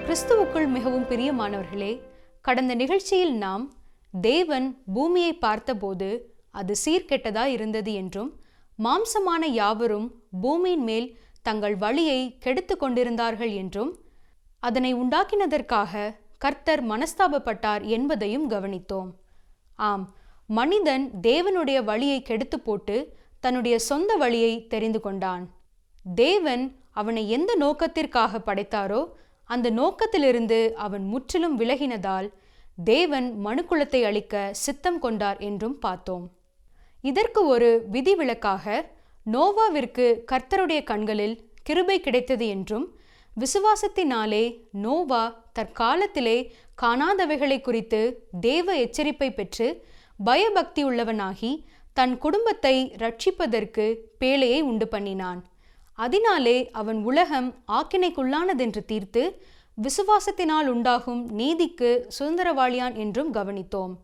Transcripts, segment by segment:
கிறிஸ்துவுக்குள் மிகவும் பிரியமானவர்களே கடந்த நிகழ்ச்சியில் நாம் தேவன் பூமியை பார்த்தபோது அது சீர்கெட்டதா இருந்தது என்றும் மாம்சமான யாவரும் பூமியின் மேல் தங்கள் வழியை கெடுத்து கொண்டிருந்தார்கள் என்றும் அதனை உண்டாக்கினதற்காக கர்த்தர் மனஸ்தாபப்பட்டார் என்பதையும் கவனித்தோம். ஆம் மனிதன் தேவனுடைய வழியை கெடுத்து போட்டு தன்னுடைய சொந்த வழியை தெரிந்து கொண்டான். தேவன் அவனை எந்த நோக்கத்திற்காக படைத்தாரோ அந்த நோக்கத்திலிருந்து அவன் முற்றிலும் விலகினதால் தேவன் மனுக்குலத்தை அளிக்க சித்தம் கொண்டார் என்றும் பார்த்தோம். இதற்கு ஒரு விதிவிலக்காக நோவாவிற்கு கர்த்தருடைய கண்களில் கிருபை கிடைத்தது என்றும் விசுவாசத்தினாலே நோவா தற்காலத்திலே காணாதவைகளை குறித்து தேவ எச்சரிப்பை பெற்று பயபக்தி உள்ளவனாகி தன் குடும்பத்தை ரட்சிப்பதற்கு பேழையை உண்டு பண்ணினான். அதனாலே அவன் உலகம் ஆக்கினைக்குள்ளானதென்று தீர்த்து விசுவாசத்தினால் உண்டாகும் நீதிக்கு சுதந்திரவாளியான் என்றும் கவனித்தோம்.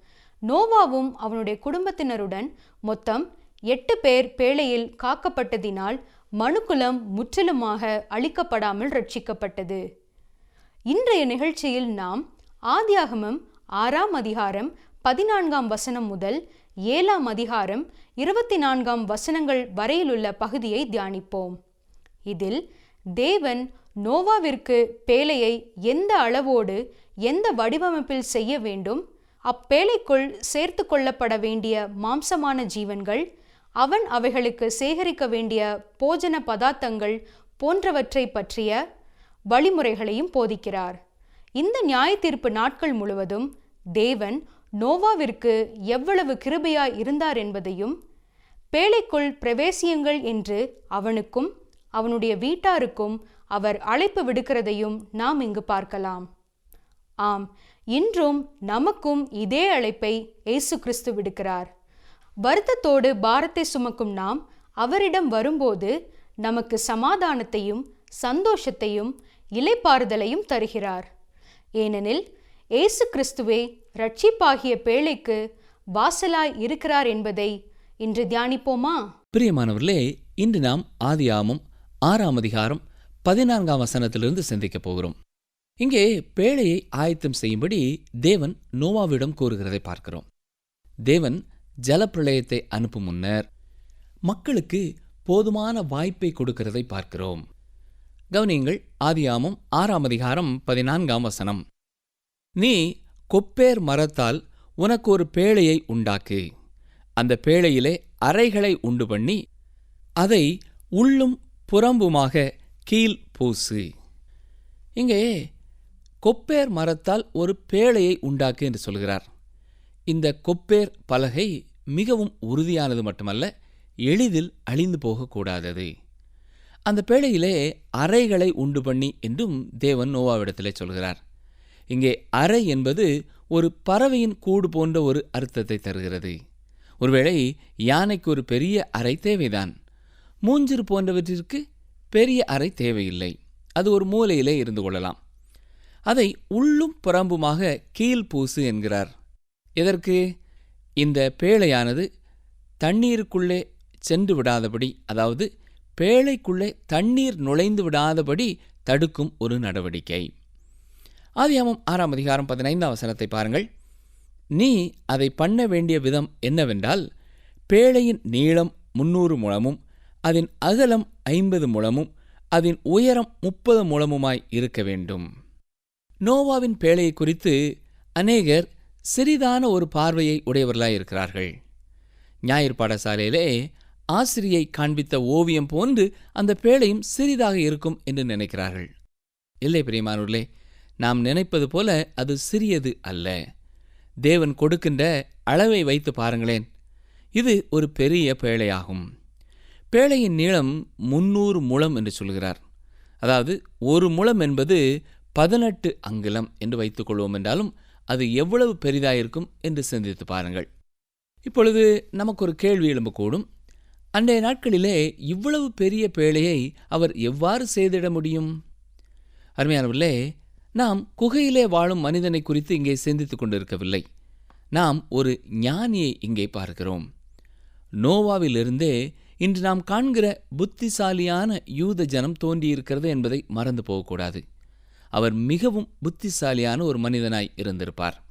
நோவாவும் அவனுடைய குடும்பத்தினருடன் மொத்தம் எட்டு பேர் பேழையில் காக்கப்பட்டதினால் மனுக்குலம் முற்றிலுமாக அழிக்கப்படாமல் ரட்சிக்கப்பட்டது. இன்றைய நிகழ்ச்சியில் நாம் ஆதியாகமம் ஆறாம் அதிகாரம் பதினான்காம் வசனம் முதல் ஏழாம் அதிகாரம் இருபத்தி நான்காம் வசனங்கள் வரையிலுள்ள பகுதியை தியானிப்போம். இதில் தேவன் நோவாவிற்கு பேழையை எந்த அளவோடு எந்த வடிவமைப்பில் செய்ய வேண்டும் அப்பேழைக்குள் சேர்த்து கொள்ளப்பட வேண்டிய மாம்சமான ஜீவன்கள் அவன் அவைகளுக்கு சேகரிக்க வேண்டிய போஜன பதார்த்தங்கள் போன்றவற்றை பற்றிய வழிமுறைகளையும் போதிக்கிறார். இந்த நியாய தீர்ப்பு நாட்கள் முழுவதும் தேவன் நோவாவிற்கு எவ்வளவு கிருபையாய் இருந்தார் என்பதையும் பேழைக்குள் பிரவேசியுங்கள் என்று அவனுக்கும் அவனுடைய வீட்டாருக்கும் அவர் அழைப்பு விடுக்கிறதையும் நாம் இங்கு பார்க்கலாம். ஆம் இன்றும் நமக்கும் இதே அழைப்பை இயேசு கிறிஸ்து விடுக்கிறார். வருத்தத்தோடு பாரத்தை சுமக்கும் நாம் அவரிடம் வரும்போது நமக்கு சமாதானத்தையும் சந்தோஷத்தையும் இலைப்பாறுதலையும் தருகிறார். ஏனெனில் இயேசு கிறிஸ்துவே ரட்சிப்பாகிய பேழைக்கு வாசலாய் இருக்கிறார் என்பதை இன்று தியானிப்போமா? பிரியமானவர்களே இன்று நாம் ஆதியாமம் ஆறாம் அதிகாரம் பதினான்காம் வசனத்திலிருந்து சிந்திக்கப் போகிறோம். இங்கே பேழையை ஆயத்தம் செய்யும்படி தேவன் நோவாவிடம் கூறுகிறதை பார்க்கிறோம். தேவன் ஜலப்பிரளயத்தை அனுப்பும் முன்னர் மக்களுக்கு போதுமான வாய்ப்பை கொடுக்கிறதை பார்க்கிறோம். கவனியங்கள் ஆதியாமும் ஆறாம் அதிகாரம் பதினான்காம் வசனம். நீ கொப்பேர் மரத்தால் உனக்கு ஒரு பேழையை உண்டாக்கு. அந்த பேழையிலே அறைகளை உண்டு பண்ணி அதை உள்ளும் புறம்புமாக கீழ் பூசு. இங்கே கொப்பேர் மரத்தால் ஒரு பேழையை உண்டாக்கு என்று சொல்கிறார். இந்த கொப்பேர் பலகை மிகவும் உறுதியானது மட்டுமல்ல எளிதில் அழிந்து போகக்கூடாதது. அந்த பேழையிலே அறைகளை உண்டு பண்ணி என்றும் தேவன் நோவாவிடத்திலே சொல்கிறார். இங்கே அறை என்பது ஒரு பறவையின் கூடு போன்ற ஒரு அர்த்தத்தை தருகிறது. ஒருவேளை யானைக்கு ஒரு பெரிய அறை தேவைதான். மூஞ்சிறு போன்றவற்றிற்கு பெரிய அறை தேவையில்லை. அது ஒரு மூலையிலே இருந்து கொள்ளலாம். அதை உள்ளும் புறம்புமாக கீழ் பூசு என்கிறார். எதற்கு? இந்த பேழையானது தண்ணீருக்குள்ளே சென்று விடாதபடி அதாவது பேழைக்குள்ளே தண்ணீர் நுழைந்து விடாதபடி தடுக்கும் ஒரு நடவடிக்கை. ஆதியாமம் ஆறாம் அதிகாரம் பதினைந்தாம் வசனத்தை பாருங்கள். நீ அதை பண்ண வேண்டிய விதம் என்னவென்றால் பேழையின் நீளம் முன்னூறு முழமும் அதன் அகலம் ஐம்பது முழமும் அதன் உயரம் முப்பது முழமுமாய் இருக்க வேண்டும். நோவாவின் பேழையை குறித்து அநேகர் சிறிதான ஒரு பார்வையை உடையவர்களாக இருக்கிறார்கள். ஞாயிறு பாடசாலையிலே ஆசிரியை காண்பித்த ஓவியம் போன்று அந்த பேழையும் சிறிதாக இருக்கும் என்று நினைக்கிறார்கள். இல்லை பிரியமானூர்களே நாம் நினைப்பது போல அது சிறியது அல்ல. தேவன் கொடுக்கின்ற அளவை வைத்து பாருங்களேன். இது ஒரு பெரிய பேழையாகும். பேழையின் நீளம் முன்னூறு முழம் என்று சொல்கிறார். அதாவது ஒரு முழம் என்பது பதினெட்டு அங்குலம் என்று வைத்துக்கொள்வோம் என்றாலும் அது எவ்வளவு பெரிதாயிருக்கும் என்று சிந்தித்து பாருங்கள். இப்பொழுது நமக்கு ஒரு கேள்வி எழும்பக்கூடும். அன்றைய நாட்களிலே இவ்வளவு பெரிய பேழையை அவர் எவ்வாறு செய்திட முடியும்? அருமையானவர்களே நாம் குகையிலே வாழும் மனிதனை குறித்து இங்கே சிந்தித்துக் கொண்டிருக்கவில்லை. நாம் ஒரு ஞானியை இங்கே பார்க்கிறோம். நோவாவிலிருந்தே இன்று நாம் காண்கிற புத்திசாலியான யூத ஜனம் தோன்றியிருக்கிறது என்பதை மறந்து போகக்கூடாது. அவர் மிகவும் புத்திசாலியான ஒரு மனிதனாய் இருந்திருப்பார்.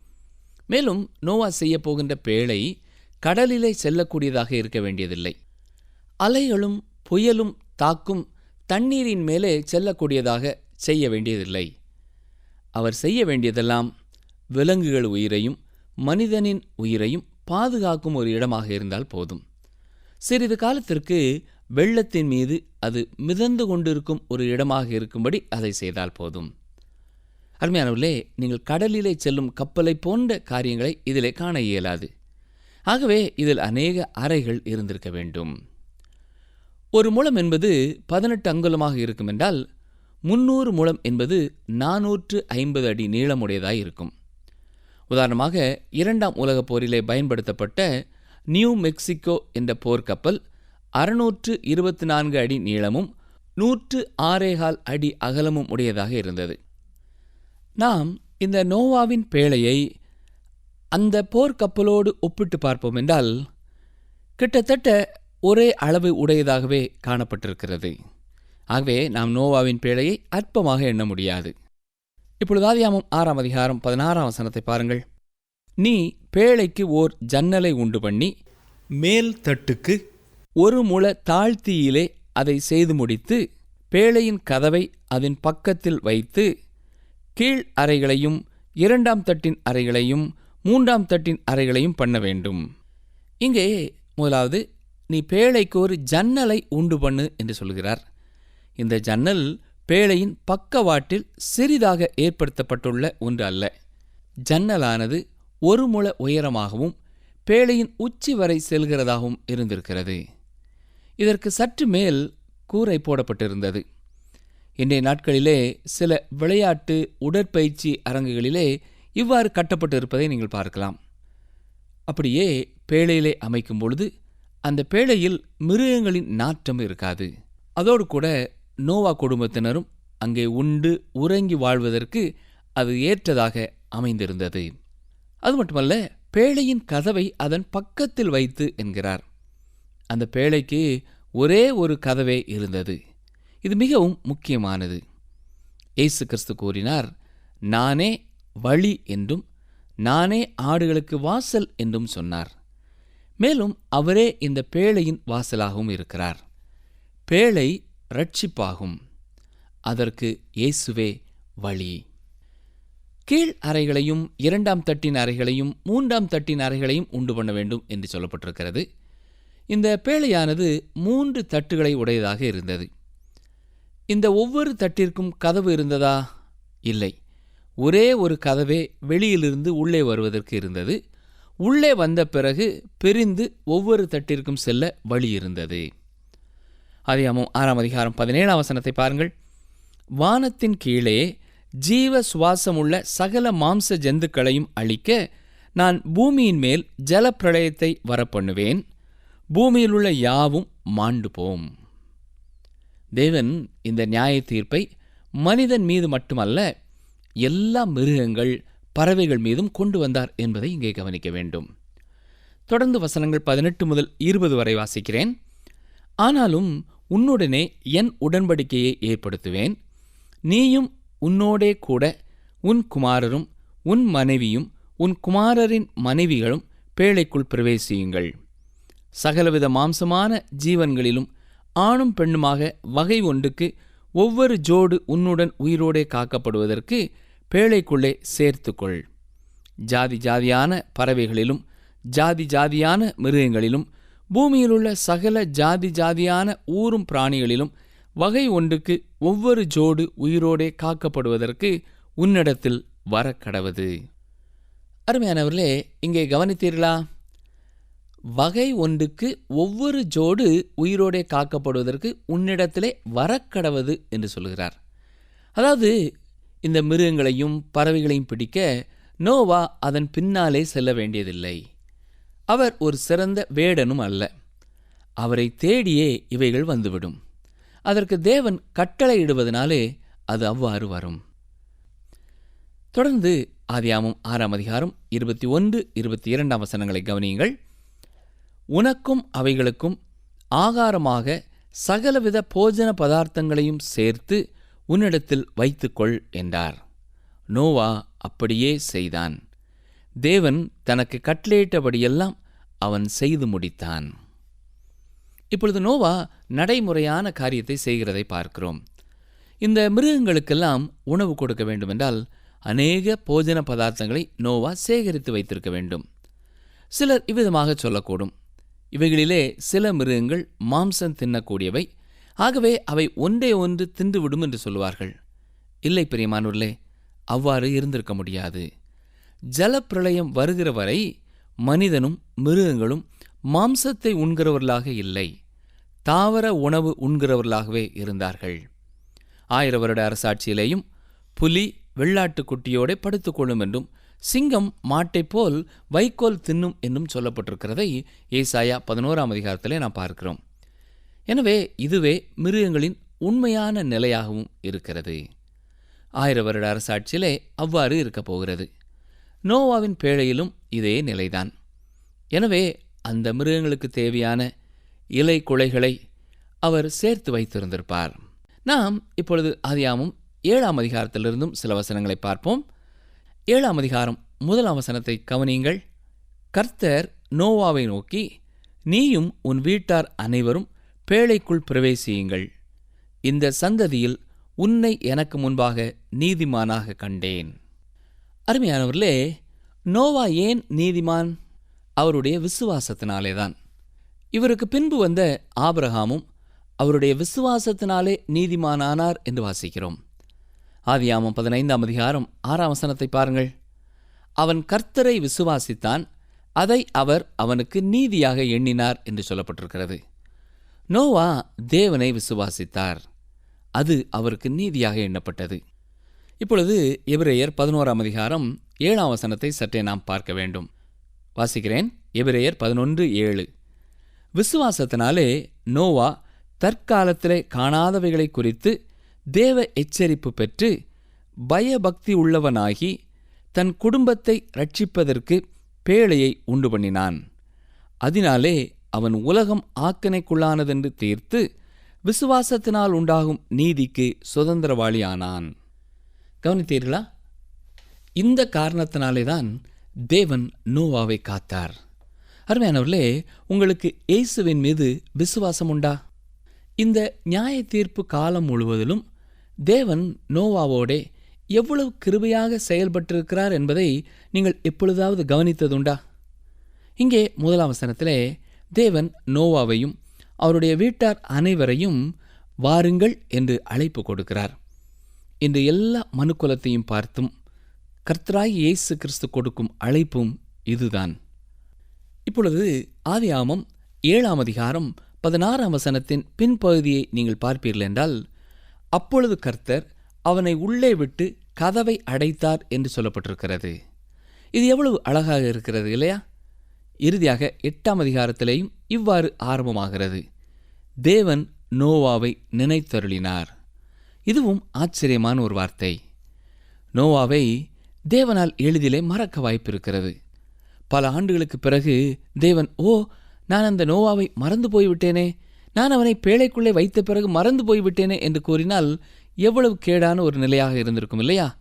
மேலும் நோவா செய்யப்போகின்ற பேழை கடலிலே செல்லக்கூடியதாக இருக்க வேண்டியதில்லை. அலைகளும் புயலும் தாக்கும் தண்ணீரின் மேலே செல்லக்கூடியதாக செய்ய வேண்டியதில்லை. அவர் செய்ய வேண்டியதெல்லாம் விலங்குகள் உயிரையும் மனிதனின் உயிரையும் பாதுகாக்கும் ஒரு இடமாக இருந்தால் போதும். சிறிது காலத்திற்கு வெள்ளத்தின் மீது அது மிதந்து கொண்டிருக்கும் ஒரு இடமாக இருக்கும்படி அதை செய்தால் போதும். அருமையானவர்களே நீங்கள் கடலிலே செல்லும் கப்பலை போன்ற காரியங்களை இதிலே காண இயலாது. ஆகவே இதில் அநேக அறைகள் இருந்திருக்க வேண்டும். ஒரு முழம் என்பது பதினெட்டு அங்குலமாக இருக்கும் என்றால் முன்னூறு முழம் என்பது நானூற்று ஐம்பது அடி நீளமுடையதாய் இருக்கும். உதாரணமாக இரண்டாம் உலகப் போரிலே பயன்படுத்தப்பட்ட நியூ மெக்சிகோ என்ற போர்க்கப்பல் அறுநூற்று இருபத்தி நான்கு அடி நீளமும் நூற்று ஆறேகால் அடி அகலமும் உடையதாக இருந்தது. நாம் இந்த நோவாவின் பேழையை அந்த போர்க்கப்பலோடு ஒப்பிட்டு பார்ப்போம் என்றால் கிட்டத்தட்ட ஒரே அளவு உடையதாகவே காணப்பட்டிருக்கிறது. ஆகவே நாம் நோவாவின் பேழையை அற்பமாக எண்ண முடியாது. இப்பொழுது ஆதியாமம் ஆறாம் அதிகாரம் பதினாறாம் வசனத்தை பாருங்கள். நீ பேழைக்கு ஓர் ஜன்னலை உண்டு பண்ணி மேல் தட்டுக்கு ஒரு முள தாழ்த்தியிலே அதை செய்து முடித்து பேழையின் கதவை அதன் பக்கத்தில் வைத்து கீழ் அறைகளையும் இரண்டாம் தட்டின் அறைகளையும் மூன்றாம் தட்டின் அறைகளையும் பண்ண வேண்டும். இங்கே முதலாவது நீ பேழைக்கு ஒரு ஜன்னலை உண்டு பண்ணு என்று சொல்கிறார். இந்த ஜன்னல் பேழையின் பக்கவாட்டில் சிறிதாக ஏற்படுத்தப்பட்டுள்ள ஒன்று அல்ல. ஜன்னலானது ஒரு முழ உயரமாகவும் பேழையின் உச்சி வரை செல்கிறதாகவும் இருந்திருக்கிறது. இதற்கு சற்று மேல் கூரை போடப்பட்டிருந்தது. இன்றைய நாட்களிலே சில விளையாட்டு உடற்பயிற்சி அரங்குகளிலே இவ்வாறு கட்டப்பட்டு இருப்பதை நீங்கள் பார்க்கலாம். அப்படியே பேழையிலே அமைக்கும் பொழுது அந்த பேழையில் மிருகங்களின் நாற்றம் இருக்காது. அதோடு கூட நோவா குடும்பத்தினரும் அங்கே உண்டு உறங்கி வாழ்வதற்கு அது ஏற்றதாக அமைந்திருந்தது. அது மட்டுமல்ல பேழையின் கதவை அதன் பக்கத்தில் வைத்து என்கிறார். அந்த பேழைக்கு ஒரே ஒரு கதவே இருந்தது. இது மிகவும் முக்கியமானது. இயேசு கிறிஸ்து கூறினார் நானே வழி என்றும் நானே ஆடுகளுக்கு வாசல் என்றும் சொன்னார். மேலும் அவரே இந்த பேழையின் வாசலாகவும் இருக்கிறார். பேழை ரட்சிப்பாகும் அதற்கு இயேசுவே வழி. கீழ் அறைகளையும் இரண்டாம் தட்டின் அறைகளையும் மூன்றாம் தட்டின் அறைகளையும் உண்டு பண்ண வேண்டும் என்று சொல்லப்பட்டிருக்கிறது. இந்த பேழையானது மூன்று தட்டுகளை உடையதாக இருந்தது. இந்த ஒவ்வொரு தட்டிற்கும் கதவு இருந்ததா? இல்லை. ஒரே ஒரு கதவே வெளியிலிருந்து உள்ளே வருவதற்கு இருந்தது. உள்ளே வந்த பிறகு பிரிந்து ஒவ்வொரு தட்டிற்கும் செல்ல வழி இருந்தது. அதிகாமம் ஆறாம் அதிகாரம் பதினேழாம் வசனத்தை பாருங்கள். வானத்தின் கீழே ஜீவ சுவாசமுள்ள சகல மாம்ச ஜந்துக்களையும் அழிக்க நான் பூமியின் மேல் ஜலப்பிரளயத்தை வரப்பண்ணுவேன். பூமியிலுள்ள யாவும் மாண்டு போம் தேவன் இந்த நியாய தீர்ப்பை மனிதன் மீது மட்டுமல்ல எல்லா மிருகங்கள் பறவைகள் மீதும் கொண்டு வந்தார் என்பதை இங்கே கவனிக்க வேண்டும். தொடர்ந்து வசனங்கள் பதினெட்டு முதல் இருபது வரை வாசிக்கிறேன். ஆனாலும் உன்னுடனே என் உடன்படிக்கையை ஏற்படுத்துவேன். நீயும் உன்னோடே கூட உன் குமாரரும் உன் மனைவியும் உன் குமாரரின் மனைவிகளும் பேழைக்குள் பிரவேசியுங்கள். சகலவித மாம்சமான ஜீவன்களிலும் ஆணும் பெண்ணுமாக வகை ஒன்றுக்கு ஒவ்வொரு ஜோடு உன்னுடன் உயிரோடே காக்கப்படுவதற்கு பேழைக்குள்ளே சேர்த்துக்கொள். ஜாதி ஜாதியான பறவைகளிலும் ஜாதி ஜாதியான மிருகங்களிலும் பூமியிலுள்ள சகல ஜாதி ஜாதியான ஊரும் பிராணிகளிலும் வகை ஒன்றுக்கு ஒவ்வொரு ஜோடு உயிரோடே காக்கப்படுவதற்கு உன்னிடத்தில் வரக்கடவது. அருமையானவர்களே இங்கே கவனித்தீர்களா? வகை ஒன்றுக்கு ஒவ்வொரு ஜோடு உயிரோடே காக்கப்படுவதற்கு உன்னிடத்திலே வரக்கடவது என்று சொல்கிறார். அதாவது இந்த மிருகங்களையும் பறவைகளையும் பிடிக்க நோவா அதன் பின்னாலே செல்ல வேண்டியதில்லை. அவர் ஒரு சிறந்த வேடனும் அல்ல. அவரை தேடியே இவைகள் வந்துவிடும். அதற்கு தேவன் கட்டளையிடுவதனாலே அது அவ்வாறு வரும். தொடர்ந்து ஆதியாமம் ஆறாம் அதிகாரம் இருபத்தி ஒன்று இருபத்தி இரண்டாம் வசனங்களை கவனியுங்கள். உனக்கும் அவைகளுக்கும் ஆகாரமாக சகலவித போஜன பதார்த்தங்களையும் சேர்த்து உன்னிடத்தில் வைத்துக்கொள் என்றார். நோவா அப்படியே செய்தான். தேவன் தனக்கு கட்டளையிட்டபடியெல்லாம் அவன் செய்து முடித்தான். இப்பொழுது நோவா நடைமுறையான காரியத்தை செய்கிறதை பார்க்கிறோம். இந்த மிருகங்களுக்கெல்லாம் உணவு கொடுக்க வேண்டுமென்றால் அநேக போஜன பதார்த்தங்களை நோவா சேகரித்து வைத்திருக்க வேண்டும். சிலர் இவ்விதமாக சொல்லக்கூடும். இவைகளிலே சில மிருகங்கள் மாம்சம் தின்னக்கூடியவை. ஆகவே அவை ஒன்றே ஒன்று தின்றுவிடும் என்று சொல்லுவார்கள். இல்லை பிரியமானூர்லே அவ்வாறு இருந்திருக்க முடியாது. ஜலப்பிரளயம் வருகிற வரை மனிதனும் மிருகங்களும் மாம்சத்தை உண்கிறவர்களாக இல்லை. தாவர உணவு உண்கிறவர்களாகவே இருந்தார்கள். ஆயிர வருட அரசாட்சியிலேயும் புலி வெள்ளாட்டுக்குட்டியோட படுத்துக்கொள்ளும் என்றும் சிங்கம் மாட்டைப் போல் வைக்கோல் தின்னும் என்னும் சொல்லப்பட்டிருக்கிறதை ஏசாயா பதினோராம் அதிகாரத்திலே நாம் பார்க்கிறோம். எனவே இதுவே மிருகங்களின் உண்மையான நிலையாகவும் இருக்கிறது. ஆயிர வருட அரசாட்சியிலே அவ்வாறு இருக்கப் போகிறது. நோவாவின் பேழையிலும் இதே நிலைதான். எனவே அந்த மிருகங்களுக்கு தேவையான இலை குலைகளை அவர் சேர்த்து வைத்திருந்திருப்பார். நாம் இப்பொழுது அதியாமும் ஏழாம் அதிகாரத்திலிருந்தும் சில வசனங்களை பார்ப்போம். ஏழாம் அதிகாரம் முதலாம் வசனத்தை கவனியுங்கள். கர்த்தர் நோவாவை நோக்கி நீயும் உன் வீட்டார் அனைவரும் பேழைக்குள் பிரவேசியுங்கள். இந்த சந்ததியில் உன்னை எனக்கு முன்பாக நீதிமானாக கண்டேன். அருமையானவர்களே நோவா ஏன் நீதிமான்? அவருடைய விசுவாசத்தினாலேதான். இவருக்கு பின்பு வந்த ஆபிரகாமும் அவருடைய விசுவாசத்தினாலே நீதிமானானார் என்று வாசிக்கிறோம். ஆதியாமம் பதினைந்தாம் அதிகாரம் ஆறாம் வசனத்தை பாருங்கள். அவன் கர்த்தரை விசுவாசித்தான் அதை அவர் அவனுக்கு நீதியாக எண்ணினார் என்று சொல்லப்பட்டிருக்கிறது. நோவா தேவனை விசுவாசித்தார் அது அவருக்கு நீதியாக எண்ணப்பட்டது. இப்பொழுது எபிரேயர் பதினோராம் அதிகாரம் ஏழாம் வசனத்தை சற்றே நாம் பார்க்க வேண்டும். வாசிக்கிறேன் எபிரேயர் பதினொன்று ஏழு. விசுவாசத்தினாலே நோவா தற்காலத்திலே காணாதவைகளை குறித்து தேவ எச்சரிப்பு பெற்று பயபக்தி உள்ளவனாகி தன் குடும்பத்தை ரட்சிப்பதற்கு பேழையை உண்டு பண்ணினான். அதனாலே அவன் உலகம் ஆக்கனைக்குள்ளானதென்று தீர்த்து விசுவாசத்தினால் உண்டாகும் நீதிக்கு சுதந்திரவாளியானான். கவனித்தீர்களா? இந்த காரணத்தினாலே தான் தேவன் நோவாவை காத்தார். அருமையானவர்களே உங்களுக்கு இயேசுவின் மீது விசுவாசம் உண்டா? இந்த நியாய தீர்ப்பு காலம் முழுவதிலும் தேவன் நோவாவோடே எவ்வளவு கிருபையாக செயல்பட்டிருக்கிறார் என்பதை நீங்கள் எப்பொழுதாவது கவனித்ததுண்டா? இங்கே முதலாம் வசனத்திலே தேவன் நோவாவையும் அவருடைய வீட்டார் அனைவரையும் வாருங்கள் என்று அழைப்பு கொடுக்கிறார். இன்று எல்லா மனுக்குலத்தையும் பார்த்தும் கர்த்தராய் இயேசு கிறிஸ்து கொடுக்கும் அழைப்பும் இதுதான். இப்பொழுது ஆதியாமம் ஏழாம் அதிகாரம் பதினாறாம் வசனத்தின் பின்பகுதியை நீங்கள் பார்ப்பீர்கள் என்றால் அப்பொழுது கர்த்தர் அவனை உள்ளே விட்டு கதவை அடைத்தார் என்று சொல்லப்பட்டிருக்கிறது. இது எவ்வளவு அழகாக இருக்கிறது இல்லையா? இறுதியாக எட்டாம் அதிகாரத்திலேயும் இவ்வாறு ஆரம்பமாகிறது. தேவன் நோவாவை நினைத்தருளினார். இதுவும் ஆச்சரியமான ஒரு வார்த்தை. நோவாவை தேவனால் எளிதிலே மறக்க வாய்ப்பிருக்கிறது. பல ஆண்டுகளுக்கு பிறகு தேவன் ஓ நான் அந்த நோவாவை மறந்து போய்விட்டேனே. நான் அவனை பேழைக்குள்ளே வைத்த பிறகு மறந்து போய்விட்டேனே என்று கூறினால் எவ்வளவு கேடான ஒரு நிலையாக இருந்திருக்கும் இல்லையா?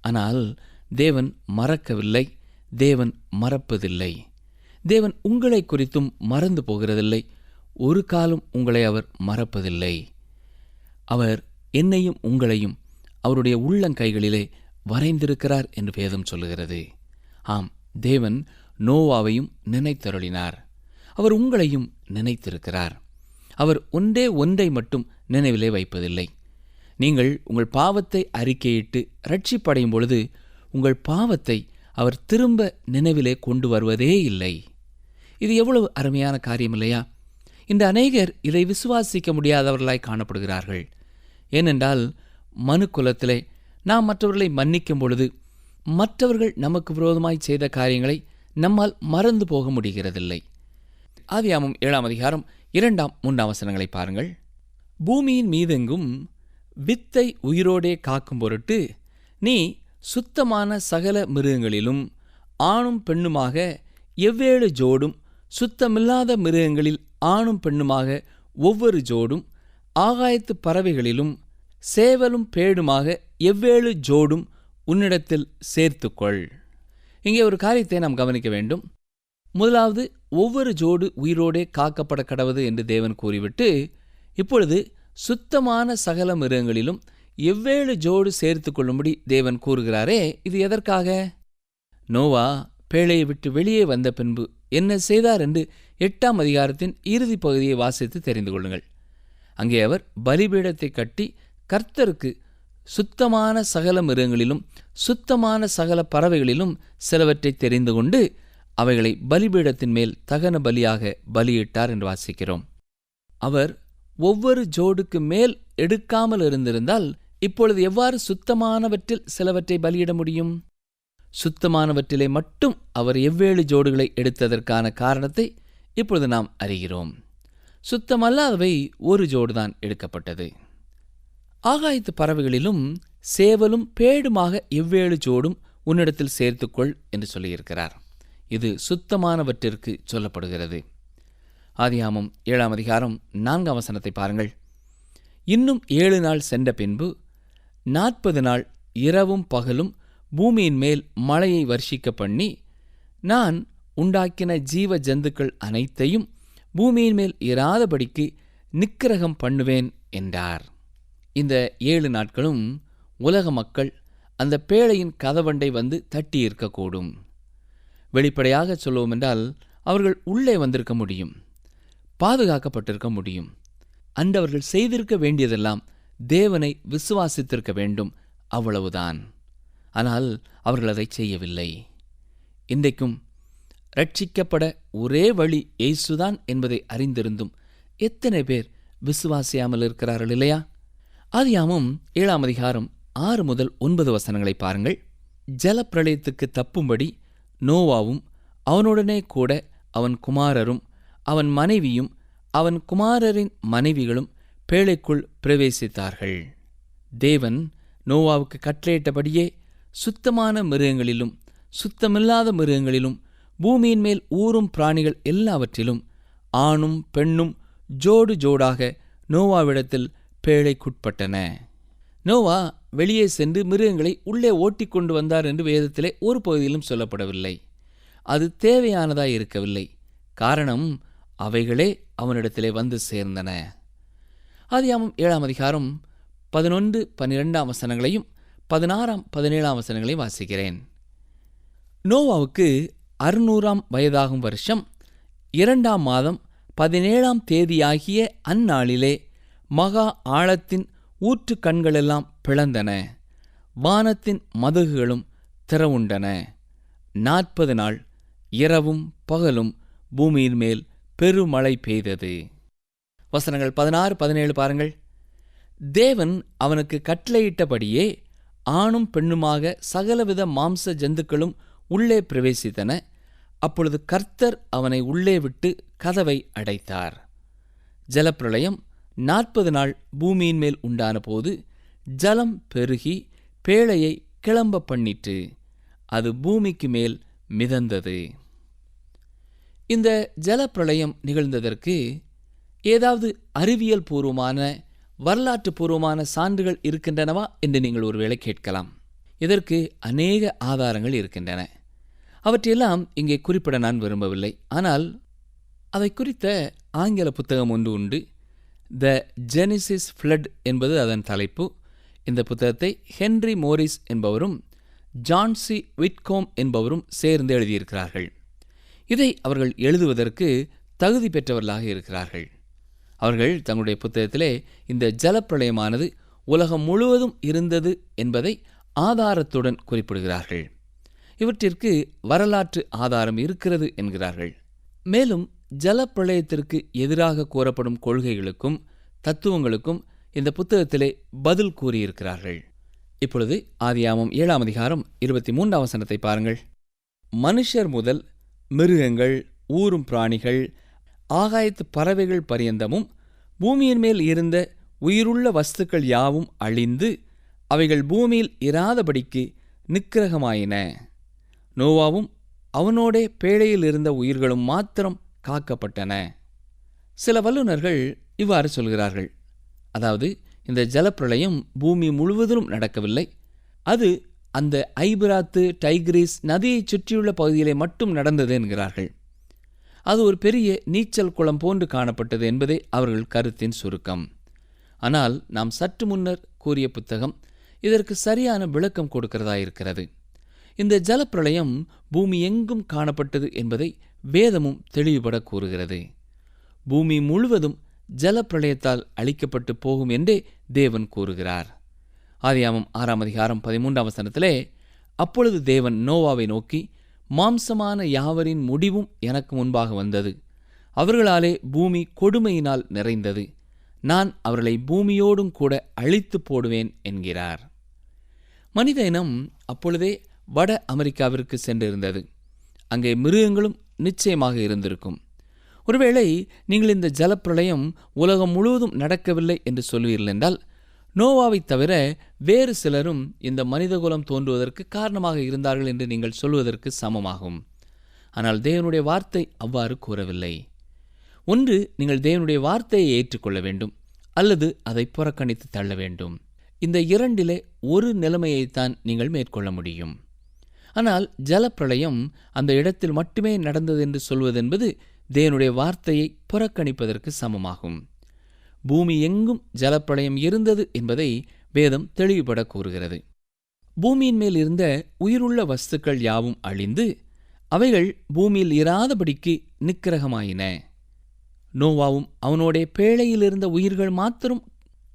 ஆனால் தேவன் மறக்கவில்லை. தேவன் மறப்பதில்லை. தேவன் உங்களை குறித்தும் மறந்து போகிறதில்லை. ஒரு காலம் உங்களை அவர் மறப்பதில்லை. அவர் என்னையும் உங்களையும் அவருடைய உள்ளங்கைகளிலே வரைந்திருக்கிறார் என்று வேதம் சொல்லுகிறது. ஆம் தேவன் நோவாவையும் நினைத்தருளினார். அவர் உங்களையும் நினைத்திருக்கிறார். அவர் ஒன்றே ஒன்றை மட்டும் நினைவிலே வைப்பதில்லை. நீங்கள் உங்கள் பாவத்தை அறிக்கையிட்டு ரட்சிப்படையும் பொழுது உங்கள் பாவத்தை அவர் திரும்ப நினைவிலே கொண்டு வருவதே இல்லை. இது எவ்வளவு அருமையான காரியம் இல்லையா? இந்த அநேகர் இதை விசுவாசிக்க முடியாதவர்களாய் காணப்படுகிறார்கள். ஏனென்றால் மனு குலத்திலே நாம் மற்றவர்களை மன்னிக்கும் பொழுது மற்றவர்கள் நமக்கு விரோதமாய் செய்த காரியங்களை நம்மால் மறந்து போக முடிகிறதில்லை. ஆதியாமம் ஏழாம் அதிகாரம் இரண்டாம் மூன்றாம் பாருங்கள். பூமியின் மீதெங்கும் வித்தை உயிரோடே காக்கும் பொருட்டு நீ சுத்தமான சகல மிருகங்களிலும் ஆணும் பெண்ணுமாக எவ்வேழு ஜோடும் சுத்தமில்லாத மிருகங்களில் ஆணும் பெண்ணுமாக ஒவ்வொரு ஜோடும் ஆகாயத்து பறவைகளிலும் சேவலும் பேடுமாக எவ்வேழு ஜோடும் உன்னிடத்தில் சேர்த்துக்கொள். இங்கே ஒரு காரியத்தை நாம் கவனிக்க வேண்டும். முதலாவது ஒவ்வொரு ஜோடு உயிரோடே காக்கப்பட கடவது என்று தேவன் கூறிவிட்டு இப்பொழுது சுத்தமான சகல மிருகங்களிலும் எவ்வேழு ஜோடு சேர்த்து கொள்ளும்படி தேவன் கூறுகிறாரே இது எதற்காக? நோவா பேழையை விட்டு வெளியே வந்த பின்பு என்ன செய்தார் என்று எட்டாம் அதிகாரத்தின் இறுதி பகுதியை வாசித்து தெரிந்து கொள்ளுங்கள். அங்கே அவர் பலிபீடத்தை கட்டி கர்த்தருக்கு சுத்தமான சகல மிருகங்களிலும் சுத்தமான சகல பறவைகளிலும் சிலவற்றை தெரிந்து கொண்டு அவைகளை பலிபீடத்தின் மேல் தகன பலியாக பலியிட்டார் என்று வாசிக்கிறோம். அவர் ஒவ்வொரு ஜோடுக்கு மேல் எடுக்காமல் இருந்திருந்தால் இப்பொழுது எவ்வாறு சுத்தமானவற்றில் சிலவற்றை பலியிட முடியும்? சுத்தமானவற்றிலே மட்டும் அவர் எவ்வேழு ஜோடுகளை எடுத்ததற்கான காரணத்தை இப்பொழுது நாம் அறிகிறோம். சுத்தமல்லாதவை ஒரு ஜோடுதான் எடுக்கப்பட்டது. ஆகாயத்து பறவைகளிலும் சேவலும் பேடுமாக எவ்வேழு ஜோடும் உன்னிடத்தில் சேர்த்துக்கொள் என்று சொல்லியிருக்கிறார். இது சுத்தமானவற்றிற்கு சொல்லப்படுகிறது. ஆதியாமம் ஏழாம் அதிகாரம் நான்காம் வசனத்தை பாருங்கள். இன்னும் ஏழு நாள் சென்ற பின்பு நாற்பது நாள் இரவும் பகலும் பூமியின் மேல் மழையை வர்ஷிக்க பண்ணி நான் உண்டாக்கின ஜீவ ஜந்துக்கள் அனைத்தையும் பூமியின் மேல் இராதபடிக்கு நிக்கிரகம் பண்ணுவேன் என்றார். இந்த ஏழு நாட்களும் உலக மக்கள் அந்த பேழையின் கதவண்டை வந்து தட்டியிருக்கக்கூடும். வெளிப்படையாக சொல்லுவோம் என்றால் அவர்கள் உள்ளே வந்திருக்க முடியும் பாதுகாக்கப்பட்டிருக்க முடியும். அன்றவர்கள் செய்திருக்க வேண்டியதெல்லாம் தேவனை விசுவாசித்திருக்க வேண்டும் அவ்வளவுதான். ஆனால் அவர்கள் அதை செய்யவில்லை. இன்றைக்கும் ரட்சிக்கப்பட ஒரே வழி இயேசுதான் என்பதை அறிந்திருந்தும் எத்தனை பேர் விசுவாசியாமல் இருக்கிறார்கள் இல்லையா? ஆதியாமம் ஏழாம் அதிகாரம் ஆறு முதல் ஒன்பது வசனங்களை பாருங்கள். ஜலப்பிரளயத்துக்கு தப்பும்படி நோவாவும் அவனுடனே கூட அவன் குமாரரும் அவன் மனைவியும் அவன் குமாரரின் மனைவிகளும் பேழைக்குள் பிரவேசித்தார்கள். தேவன் நோவாவுக்கு கட்டளையிட்டபடியே சுத்தமான மிருகங்களிலும் சுத்தமில்லாத மிருகங்களிலும் பூமியின் மேல் ஊறும் பிராணிகள் எல்லாவற்றிலும் ஆணும் பெண்ணும் ஜோடு ஜோடாக நோவாவிடத்தில் பேழைக்குட்பட்டன. நோவா வெளியே சென்று மிருகங்களை உள்ளே ஓட்டிக் கொண்டு வந்தார் என்று வேதத்திலே ஒரு பகுதியிலும் சொல்லப்படவில்லை. அது தேவையானதாய் இருக்கவில்லை. காரணம் அவைகளே அவனிடத்திலே வந்து சேர்ந்தன. ஆதியாமம் ஏழாம் அதிகாரம் பதினொன்று பன்னிரெண்டாம் வசனங்களையும் பதினாறாம் பதினேழாம் வசனங்களையும் வாசிக்கிறேன். நோவாவுக்கு அறுநூறாம் வயதாகும் வருஷம் இரண்டாம் மாதம் பதினேழாம் தேதியாகிய அந்நாளிலே மகா ஆழத்தின் ஊற்று கண்களெல்லாம் பிளந்தன. வானத்தின் மதகுகளும் திறவுண்டன. நாற்பது நாள் இரவும் பகலும் பூமியின் மேல் பெருமழை பெய்தது. வசனங்கள் பதினாறு பதினேழு பாருங்கள். தேவன் அவனுக்கு கட்டளையிட்டபடியே ஆணும் பெண்ணுமாக சகலவித மாம்ச ஜந்துக்களும் உள்ளே பிரவேசித்தன. அப்பொழுது கர்த்தர் அவனை உள்ளே விட்டு கதவை அடைத்தார். ஜலப்பிரளயம் நாற்பது நாள் பூமியின் மேல் உண்டான போது ஜலம் பெருகி பேழையை கிளம்ப பண்ணிட்டு அது பூமிக்கு மேல் மிதந்தது. இந்த ஜலப்பிரளயம் நிகழ்ந்ததற்கு ஏதாவது அறிவியல் பூர்வமான வரலாற்று பூர்வமான சான்றுகள் இருக்கின்றனவா என்று நீங்கள் ஒருவேளை கேட்கலாம். இதற்கு அநேக ஆதாரங்கள் இருக்கின்றன. அவற்றையெல்லாம் இங்கே குறிப்பிட நான் விரும்பவில்லை. ஆனால் அவை குறித்த ஆங்கில புத்தகம் ஒன்று உண்டு. த ஜெனிசிஸ் ஃப்ளட் என்பது அதன் தலைப்பு. இந்த புத்தகத்தை ஹென்றி மோரிஸ் என்பவரும் ஜான்சி விட்கோம் என்பவரும் சேர்ந்து எழுதியிருக்கிறார்கள். இதை அவர்கள் எழுதுவதற்கு தகுதி பெற்றவர்களாக இருக்கிறார்கள். அவர்கள் தங்களுடைய புத்தகத்திலே இந்த ஜலப்பிரளயமானது உலகம் முழுவதும் இருந்தது என்பதை ஆதாரத்துடன் குறிப்பிடுகிறார்கள். இவற்றிற்கு வரலாற்று ஆதாரம் இருக்கிறது என்கிறார்கள். மேலும் ஜலப்பிரளயத்திற்கு எதிராக கூறப்படும் கொள்கைகளுக்கும் தத்துவங்களுக்கும் இந்த புத்தகத்திலே பதில் கூறியிருக்கிறார்கள். இப்பொழுது ஆதியாமம் ஏழாம் அதிகாரம் இருபத்தி மூன்றாம் வசனத்தை பாருங்கள். மனுஷர் முதல் மிருகங்கள் ஊரும் பிராணிகள் ஆகாயத்து பறவைகள் பரியந்தமும் பூமியின் மேல் இருந்த உயிருள்ள வஸ்துக்கள் யாவும் அழிந்து அவைகள் பூமியில் இராதபடிக்கு நிக்கிரகமாயின. நோவாவும் அவனோடே பேழையில் இருந்த உயிர்களும் மாத்திரம் காக்கப்பட்டன. சில வல்லுநர்கள் இவ்வாறு சொல்கிறார்கள். அதாவது இந்த ஜலப்பிரளயம் பூமி முழுவதிலும் நடக்கவில்லை. அது அந்த ஐபிராத்து டைக்ரீஸ் நதியைச் சுற்றியுள்ள பகுதியிலே மட்டும் நடந்தது என்கிறார்கள். அது ஒரு பெரிய நீச்சல் குளம் போன்று காணப்பட்டது என்பதே அவர்கள் கருத்தின் சுருக்கம். ஆனால் நாம் சற்று முன்னர் கூறிய புத்தகம் இதற்கு சரியான விளக்கம் கொடுக்கிறதா இருக்கிறது இந்த ஜலப்பிரளயம் பூமி எங்கும் காணப்பட்டது என்பதை வேதமும் தெளிவுபட கூறுகிறது பூமி முழுவதும் ஜலப்பிரளயத்தால் அழிக்கப்பட்டு போகும் என்றே தேவன் கூறுகிறார். ஆதியாமம் ஆறாம் அதிகாரம் பதிமூன்றாம் வசனத்திலே அப்பொழுது தேவன் நோவாவை நோக்கி மாம்சமான யாவரின் முடிவும் எனக்கு முன்பாக வந்தது. அவர்களாலே பூமி கொடுமையினால் நிறைந்தது. நான் அவர்களை பூமியோடும் கூட அழித்து போடுவேன் என்கிறார். மனித இனம் அப்பொழுதே வட அமெரிக்காவிற்கு சென்றிருந்தது. அங்கே மிருகங்களும் நிச்சயமாக இருந்திருக்கும். ஒருவேளை நீங்கள் இந்த ஜலப்பிரளயம் உலகம் முழுவதும் நடக்கவில்லை என்று சொல்வீர்கள் என்றால் நோவாவைத் தவிர வேறு சிலரும் இந்த மனிதகுலம் தோன்றுவதற்கு காரணமாக இருந்தார்கள் என்று நீங்கள் சொல்வதற்கு சமமாகும். ஆனால் தேவனுடைய வார்த்தை அவ்வாறு கூறவில்லை. ஒன்று நீங்கள் தேவனுடைய வார்த்தையை ஏற்றுக்கொள்ள வேண்டும் அல்லது அதை புறக்கணித்து தள்ள வேண்டும். இந்த இரண்டிலே ஒரு நிலைமையைத்தான் நீங்கள் மேற்கொள்ள முடியும். ஆனால் ஜலப்பிரளயம் அந்த இடத்தில் மட்டுமே நடந்தது என்று சொல்வதென்பது தேவனுடைய வார்த்தையை புறக்கணிப்பதற்கு சமமாகும். பூமி எங்கும் ஜலப்பிரளயம் இருந்தது என்பதை வேதம் தெளிவுபட கூறுகிறது. பூமியின் மேல் இருந்த உயிருள்ள வஸ்துக்கள் யாவும் அழிந்து அவைகள் பூமியில் இராதபடிக்கு நிக்கிரகமாயின. நோவாவும் அவனோட பேழையில் இருந்த உயிர்கள் மாத்திரம்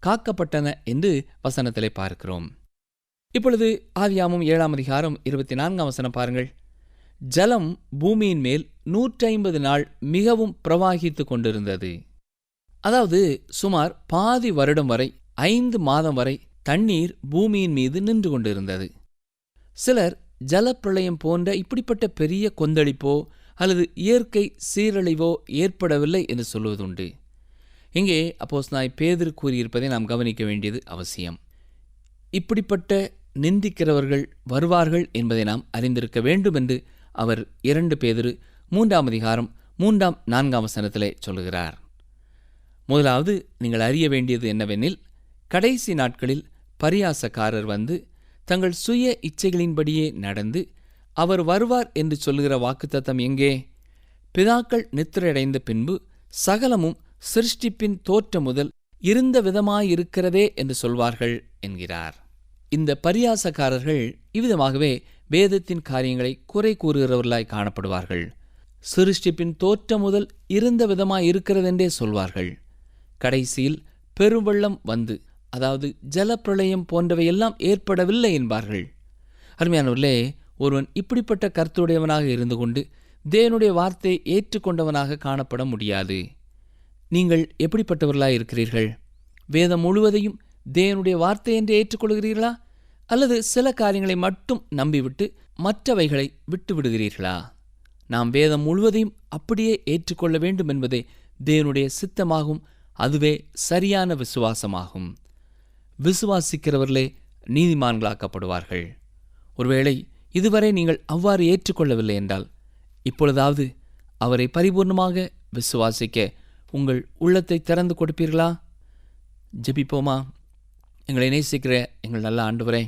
காக்கப்பட்டன என்று வசனத்திலே பார்க்கிறோம். இப்பொழுது ஆதியாமம் ஏழாம் அதிகாரம் இருபத்தி நான்காம் வசனம் பாருங்கள். ஜலம் பூமியின் மேல் நூற்றைம்பது நாள் மிகவும் பிரவாகித்துக் கொண்டிருந்தது. அதாவது சுமார் பாதி வருடம் வரை ஐந்து மாதம் வரை தண்ணீர் பூமியின் மீது நின்று கொண்டிருந்தது. சிலர் ஜலப்பிரளயம் போன்ற இப்படிப்பட்ட பெரிய கொந்தளிப்போ அல்லது இயற்கை சீரழிவோ ஏற்படவில்லை என்று சொல்வதுண்டு. இங்கே அப்போஸ் நாய் பேதர் கூறியிருப்பதை நாம் கவனிக்க வேண்டியது அவசியம். இப்படிப்பட்ட நிந்திக்கிறவர்கள் வருவார்கள் என்பதை நாம் அறிந்திருக்க வேண்டும் என்று அவர் இரண்டு பேதிரு மூன்றாம் அதிகாரம் மூன்றாம் நான்காம் வசனத்திலே சொல்லுகிறார். முதலாவது நீங்கள் அறிய வேண்டியது என்னவெனில் கடைசி நாட்களில் பரியாசக்காரர் வந்து தங்கள் சுய இச்சைகளின்படியே நடந்து அவர் வருவார் என்று சொல்லுகிற வாக்குத்தத்தம் எங்கே? பிதாக்கள் நித்திரையடைந்த பின்பு சகலமும் சிருஷ்டிப்பின் தோற்றம் முதல் இருந்த விதமாயிருக்கிறதே என்று சொல்வார்கள் என்கிறார். இந்த பரியாசக்காரர்கள் இவ்விதமாகவே வேதத்தின் காரியங்களை குறை கூறுகிறவர்களாய் காணப்படுவார்கள். சிருஷ்டிப்பின் தோற்றம் முதல் இருந்த விதமாய் இருக்கிறதென்றே சொல்வார்கள். கடைசியில் பெருவெள்ளம் வந்து அதாவது ஜலப்பிரளயம் போன்றவையெல்லாம் ஏற்படவில்லை என்பார்கள். அருமையானவர்களே ஒருவன் இப்படிப்பட்ட கருத்துடையவனாக இருந்து கொண்டு தேவனுடைய வார்த்தையை ஏற்றுக்கொண்டவனாக காணப்பட முடியாது. நீங்கள் எப்படிப்பட்டவர்களாய் இருக்கிறீர்கள்? வேதம் முழுவதையும் தேவனுடைய வார்த்தை என்று ஏற்றுக்கொள்கிறீர்களா? அல்லது சில காரியங்களை மட்டும் நம்பிவிட்டு மற்றவைகளை விட்டுவிடுகிறீர்களா? நாம் வேதம் முழுவதையும் அப்படியே ஏற்றுக்கொள்ள வேண்டும் என்பதே தேவனுடைய சித்தமாகும் அதுவே சரியான விசுவாசமாகும். விசுவாசிக்கிறவர்களே நீதிமான்களாக்கப்படுவார்கள். ஒருவேளை இதுவரை நீங்கள் அவ்வாறு ஏற்றுக்கொள்ளவில்லை என்றால் இப்பொழுதாவது அவரை பரிபூர்ணமாக விசுவாசிக்க உங்கள் உள்ளத்தை திறந்து கொடுப்பீர்களா? ஜெபிப்போமா? எங்களை நேசிக்கிற எங்கள் நல்ல ஆண்டவரே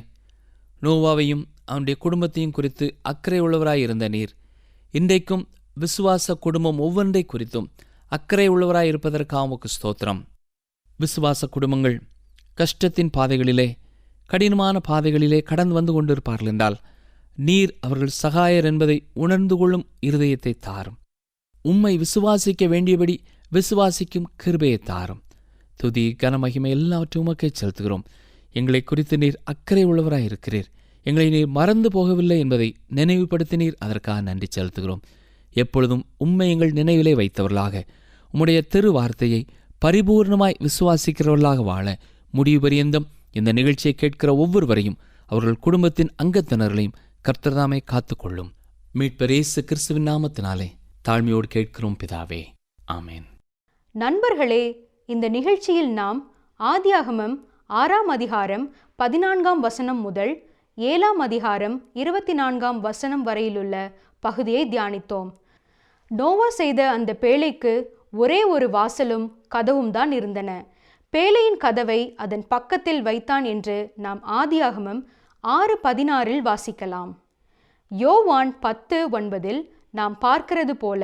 நோவாவையும் அவனுடைய குடும்பத்தையும் குறித்து அக்கறை உள்ளவராய் இருந்த நீர். இன்றைக்கும் விசுவாச குடும்பம் ஒவ்வொன்றை குறித்தும் அக்கறை உள்ளவராய் இருப்பதற்காக உமக்கு ஸ்தோத்திரம். விசுவாச குடும்பங்கள் கஷ்டத்தின் பாதைகளிலே கடினமான பாதைகளிலே கடந்து வந்து கொண்டிருப்பார்கள் என்றால் நீர் அவர்கள் சகாயர் என்பதை உணர்ந்து கொள்ளும் இருதயத்தை தாரும். உம்மை விசுவாசிக்க வேண்டியபடி விசுவாசிக்கும் கிருபையை தாரும். துதி கனமகிமை எல்லாவற்றையும் உமக்கே செலுத்துகிறோம். எங்களை குறித்து நீர் அக்கறை உள்ளவராய் இருக்கிறீர். எங்களை நீர் மறந்து போகவில்லை என்பதை நினைவுபடுத்தினீர். அதற்காக நன்றி செலுத்துகிறோம். எப்பொழுதும் உண்மை எங்கள் நினைவிலே வைத்தவர்களாக உம்முடைய திரு வார்த்தையை பரிபூர்ணமாய் விசுவாசிக்கிறவர்களாக வாழ முடிவு பரியந்தம். இந்த நிகழ்ச்சியை கேட்கிற ஒவ்வொருவரையும் அவர்கள் குடும்பத்தின் அங்கத்தினர்களையும் கர்த்தர்தாமே காத்துக்கொள்ளும். மீட்பர் இயேசு கிறிஸ்துவின் நாமத்தினாலே தாழ்மையோடு கேட்கிறோம் பிதாவே. ஆமேன். நண்பர்களே இந்த நிகழ்ச்சியில் நாம் ஆதியாகமம் ஆறாம் அதிகாரம் பதினான்காம் வசனம் முதல் ஏழாம் அதிகாரம் இருபத்தி நான்காம் வசனம் வரையிலுள்ள பகுதியை தியானித்தோம். நோவா செய்த அந்த பேழைக்கு ஒரே ஒரு வாசலும் கதவும் தான் இருந்தன. பேழையின் கதவை அதன் பக்கத்தில் வைத்தான் என்று நாம் ஆதியாகமம் ஆறு பதினாறில் வாசிக்கலாம். யோவான் பத்து ஒன்பதில் நாம் பார்க்கிறது போல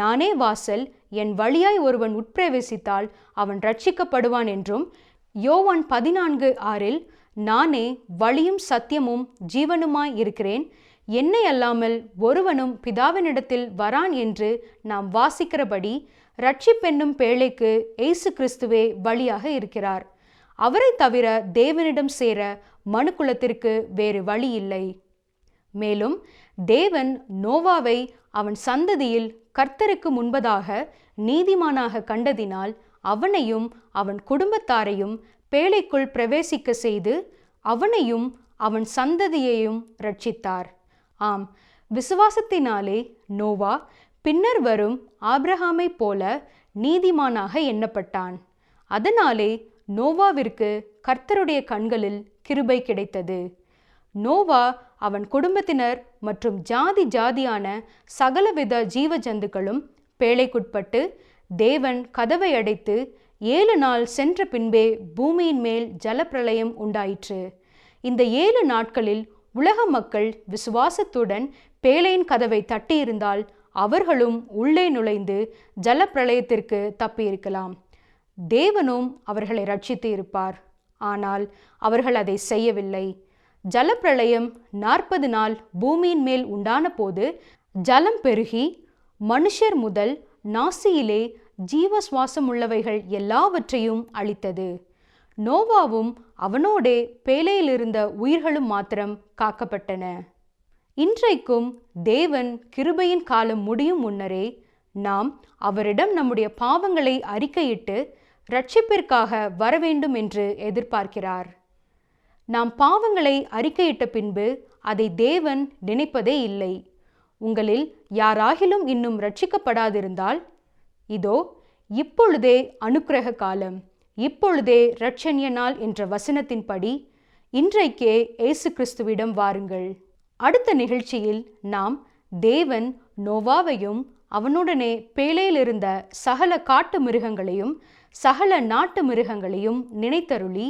நானே வாசல் என் வழியாய் ஒருவன் உட்பிரவேசித்தால் அவன் ரட்சிக்கப்படுவான் என்றும் யோவான் பதினான்கு ஆறில் நானே வழியும் சத்தியமும் ஜீவனுமாய் இருக்கிறேன். என்னை அல்லாமல் ஒருவனும் பிதாவினிடத்தில் வரான் என்று நாம் வாசிக்கிறபடி ரட்சிப்பென்னும் பேழைக்கு ஏசு கிறிஸ்துவே வழியாக இருக்கிறார். அவரை தவிர தேவனிடம் சேர மனுக்குலத்திற்கு வேறு வழி இல்லை. மேலும் தேவன் நோவாவை அவன் சந்ததியில் கர்த்தருக்கு முன்பதாக நீதிமானாக கண்டதினால் அவனையும் அவன் குடும்பத்தாரையும் பேழைக்குள் பிரவேசிக்க செய்து அவனையும் அவன் சந்ததியையும் ரட்சித்தார் ஆம் விசுவாசத்தினாலே நோவா பின்னர் வரும் ஆப்ரஹாமைப் போல நீதிமானாக எண்ணப்பட்டான். அதனாலே நோவாவிற்கு கர்த்தருடைய கண்களில் கிருபை கிடைத்தது. நோவா அவன் குடும்பத்தினர் மற்றும் ஜாதி ஜாதியான சகலவித ஜீவ ஜந்துக்களும் பேழைக்குட்பட்டு தேவன் கதவை அடைத்து ஏழு நாள் சென்ற பின்பே பூமியின் மேல் ஜலப்பிரளயம் உண்டாயிற்று. இந்த ஏழு நாட்களில் உலக மக்கள் விசுவாசத்துடன் பேழையின் கதவை தட்டியிருந்தால் அவர்களும் உள்ளே நுழைந்து ஜலப்பிரளயத்திற்கு தப்பியிருக்கலாம். தேவனும் அவர்களை ரட்சித்து இருப்பார். ஆனால் அவர்கள் அதை செய்யவில்லை. ஜலப்பிரளயம் நாற்பது நாள் பூமியின் மேல் உண்டான போது ஜலம் பெருகி மனுஷர் முதல் நாசியிலே ஜீவ சுவாசமுள்ளவைகள் எல்லாவற்றையும் அழித்தது நோவாவும் அவனோடே பேலையிலிருந்த உயிர்களும் மாத்திரம் காக்கப்பட்டன. இன்றைக்கும் தேவன் கிருபையின் காலம் முடியும் முன்னரே நாம் அவரிடம் நம்முடைய பாவங்களை அறிக்கையிட்டு ரட்சிப்பிற்காக வரவேண்டும் என்று எதிர்பார்க்கிறார். நாம் பாவங்களை அறிக்கையிட்ட பின்பு அதை தேவன் நினைப்பதே இல்லை. உங்களில் யாராகிலும் இன்னும் ரட்சிக்கப்படாதிருந்தால் இதோ இப்பொழுதே அனுக்கிரக காலம் இப்பொழுதே இரட்சண்ய நாள் என்ற வசனத்தின்படி இன்றைக்கே இயேசு கிறிஸ்துவிடம் வாருங்கள். அடுத்த நிகழ்ச்சியில் நாம் தேவன் நோவாவையும் அவனுடனே பேழையிலிருந்த சகல காட்டு மிருகங்களையும் சகல நாட்டு மிருகங்களையும் நினைத்தருளி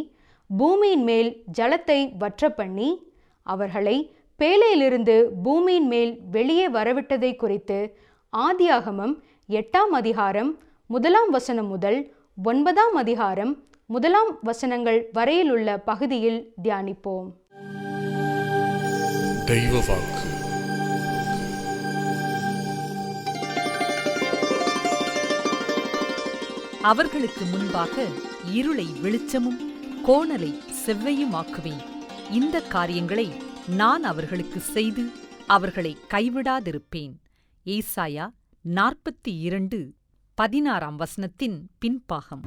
பூமியின் மேல் ஜலத்தை வற்ற பண்ணி அவர்களை பேழையிலிருந்து பூமியின் மேல் வெளியே வரவிட்டதை குறித்து ஆதியாகமம் எட்டாம் அதிகாரம் முதலாம் வசனம் முதல் ஒன்பதாம் அதிகாரம் முதலாம் வசனங்கள் வரையிலுள்ள பகுதியில் தியானிப்போம். தெய்வ வாக்கு அவர்களுக்கு முன்பாக இருளை வெளிச்சமும் கோணலை செவ்வையுமாக்குவேன். இந்த காரியங்களை நான் அவர்களுக்கு செய்து அவர்களை கைவிடாதிருப்பேன். ஏசாயா நாற்பத்தி இரண்டு பதினாறாம் வசனத்தின் பின்பாகம்.